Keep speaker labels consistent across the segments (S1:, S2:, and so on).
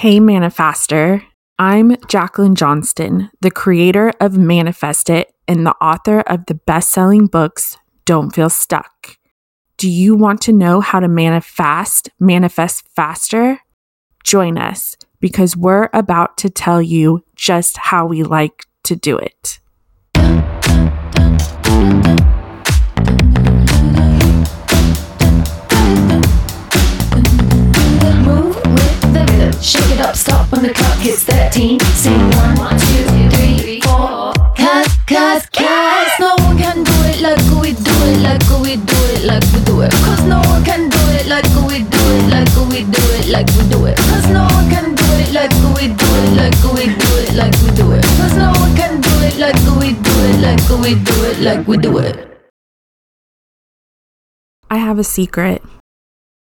S1: Hey, Manifester. I'm Jacqueline Johnston, the creator of Manifest It and the author of the best selling books, Don't Feel Stuck. Do you want to know how to manifest, manifest faster? Join us because we're about to tell you just how we like to do it.
S2: It up, stop when the clock hits 13. Sing one, two, three, four. Cause, cause, cause no one can do it like we do it, like we do it, like we do it. Cause no one can do it like we do it, like we do it, like we do it. Cause no one can do it like we do it, like we do it, like we do it. Cause no one can do it like we do it, like we do it, like we do it.
S1: I have a secret.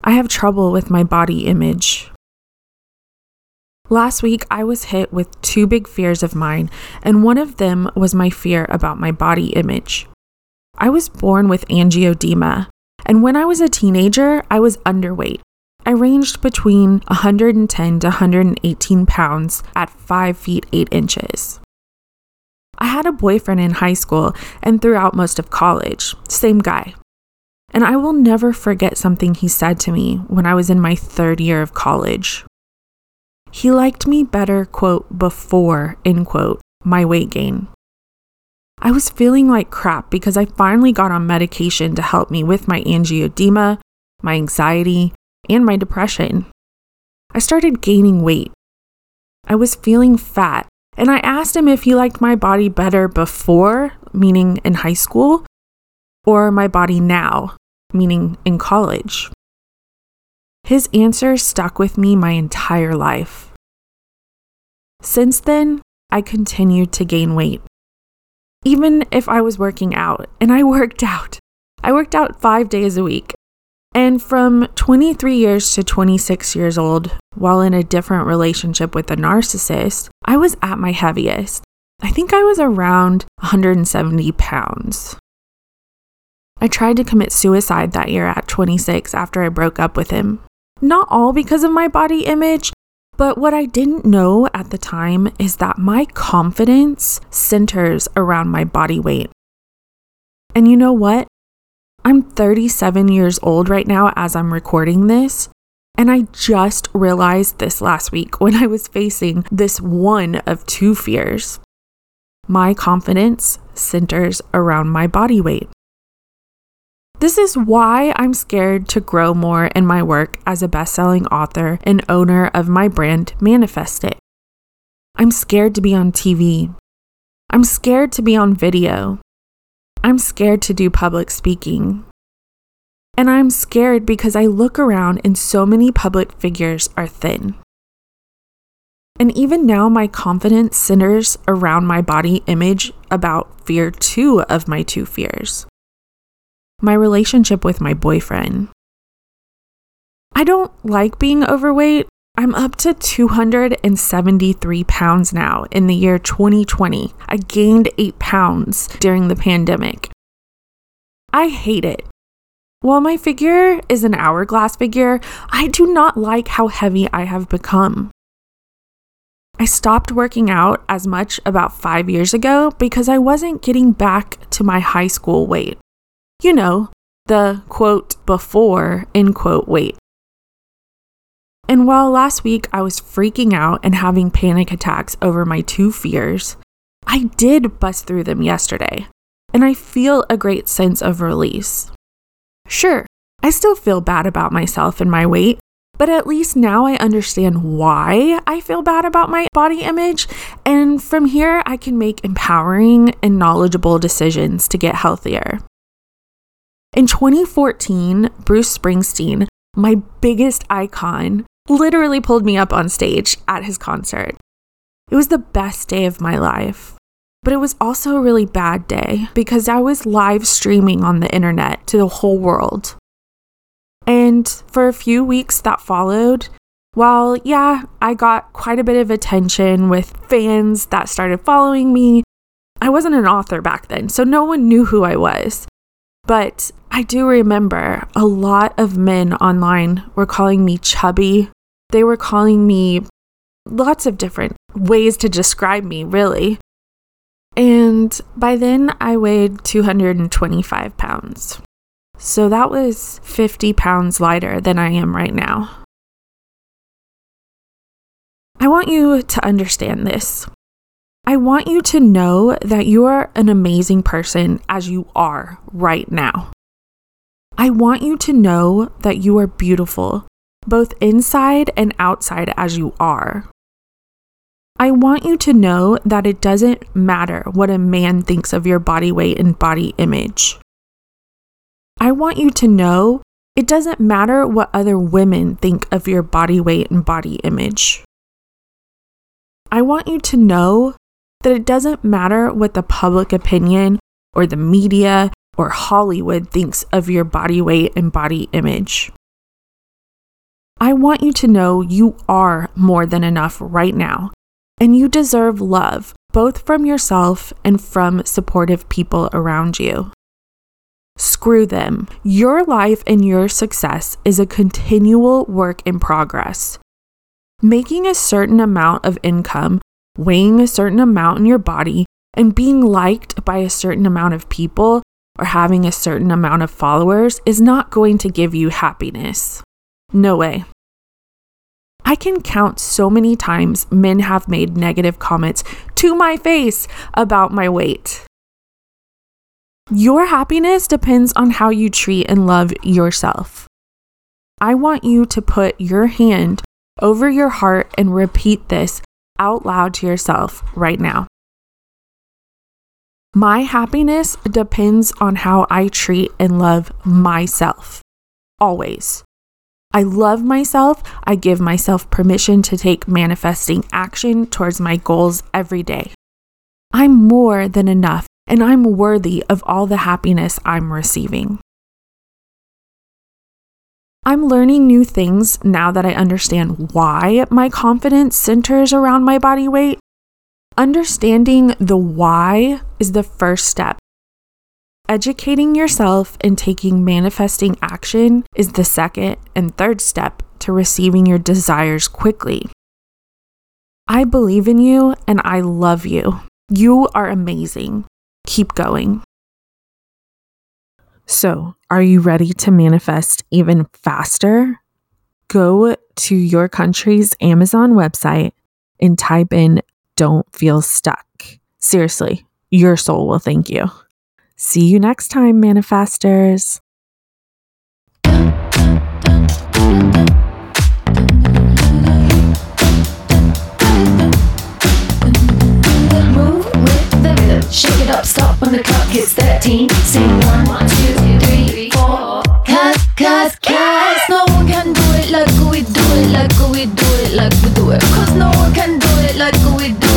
S1: I have trouble with my body image. Last week, I was hit with two big fears of mine, and one of them was my fear about my body image. I was born with angioedema, and when I was a teenager, I was underweight. I ranged between 110 to 118 pounds at 5 feet 8 inches. I had a boyfriend in high school and throughout most of college, same guy. And I will never forget something he said to me when I was in my third year of college. He liked me better, quote, before, end quote, my weight gain. I was feeling like crap because I finally got on medication to help me with my angioedema, my anxiety, and my depression. I started gaining weight. I was feeling fat, and I asked him if he liked my body better before, meaning in high school, or my body now, meaning in college. His answer stuck with me my entire life. Since then, I continued to gain weight. Even if I was working out, and I worked out, I worked out five days a week. And from 23 years to 26 years old, while in a different relationship with a narcissist, I was at my heaviest. I think I was around 170 pounds. I tried to commit suicide that year at 26 after I broke up with him. Not all because of my body image, but what I didn't know at the time is that my confidence centers around my body weight. And you know what? I'm 37 years old right now as I'm recording this. And I just realized this last week when I was facing this one of two fears. My confidence centers around my body weight. This is why I'm scared to grow more in my work as a best selling author and owner of my brand, Manifest It. I'm scared to be on TV. I'm scared to be on video. I'm scared to do public speaking. And I'm scared because I look around and so many public figures are thin. And even now, my confidence centers around my body image about fear two of my two fears my relationship with my boyfriend. I don't like being overweight. I'm up to 273 pounds now in the year 2020. I gained 8 pounds during the pandemic. I hate it. While my figure is an hourglass figure, I do not like how heavy I have become. I stopped working out as much about five years ago because I wasn't getting back to my high school weight you know, the quote before end quote weight. And while last week I was freaking out and having panic attacks over my two fears, I did bust through them yesterday, and I feel a great sense of release. Sure, I still feel bad about myself and my weight, but at least now I understand why I feel bad about my body image, and from here I can make empowering and knowledgeable decisions to get healthier. In 2014, Bruce Springsteen, my biggest icon, literally pulled me up on stage at his concert. It was the best day of my life. But it was also a really bad day because I was live streaming on the internet to the whole world. And for a few weeks that followed, while, yeah, I got quite a bit of attention with fans that started following me, I wasn't an author back then, so no one knew who I was. But I do remember a lot of men online were calling me chubby. They were calling me lots of different ways to describe me, really. And by then, I weighed 225 pounds. So that was 50 pounds lighter than I am right now. I want you to understand this. I want you to know that you are an amazing person as you are right now. I want you to know that you are beautiful, both inside and outside as you are. I want you to know that it doesn't matter what a man thinks of your body weight and body image. I want you to know it doesn't matter what other women think of your body weight and body image. I want you to know that it doesn't matter what the public opinion or the media or Hollywood thinks of your body weight and body image. I want you to know you are more than enough right now, and you deserve love, both from yourself and from supportive people around you. Screw them. Your life and your success is a continual work in progress. Making a certain amount of income, weighing a certain amount in your body, and being liked by a certain amount of people or having a certain amount of followers is not going to give you happiness. No way. I can count so many times men have made negative comments to my face about my weight. Your happiness depends on how you treat and love yourself. I want you to put your hand over your heart and repeat this out loud to yourself right now. My happiness depends on how I treat and love myself. Always. I love myself. I give myself permission to take manifesting action towards my goals every day. I'm more than enough and I'm worthy of all the happiness I'm receiving. I'm learning new things now that I understand why my confidence centers around my body weight. Understanding the why is the first step. Educating yourself and taking manifesting action is the second and third step to receiving your desires quickly. I believe in you and I love you. You are amazing. Keep going. So, are you ready to manifest even faster? Go to your country's Amazon website and type in Don't Feel Stuck. Seriously, your soul will thank you. See you next time, manifestors.
S2: Shake it up, stop when the clock hits 13. Sing no one can do it like we do it, like we do it, like we do it. Cause no one can do it like we do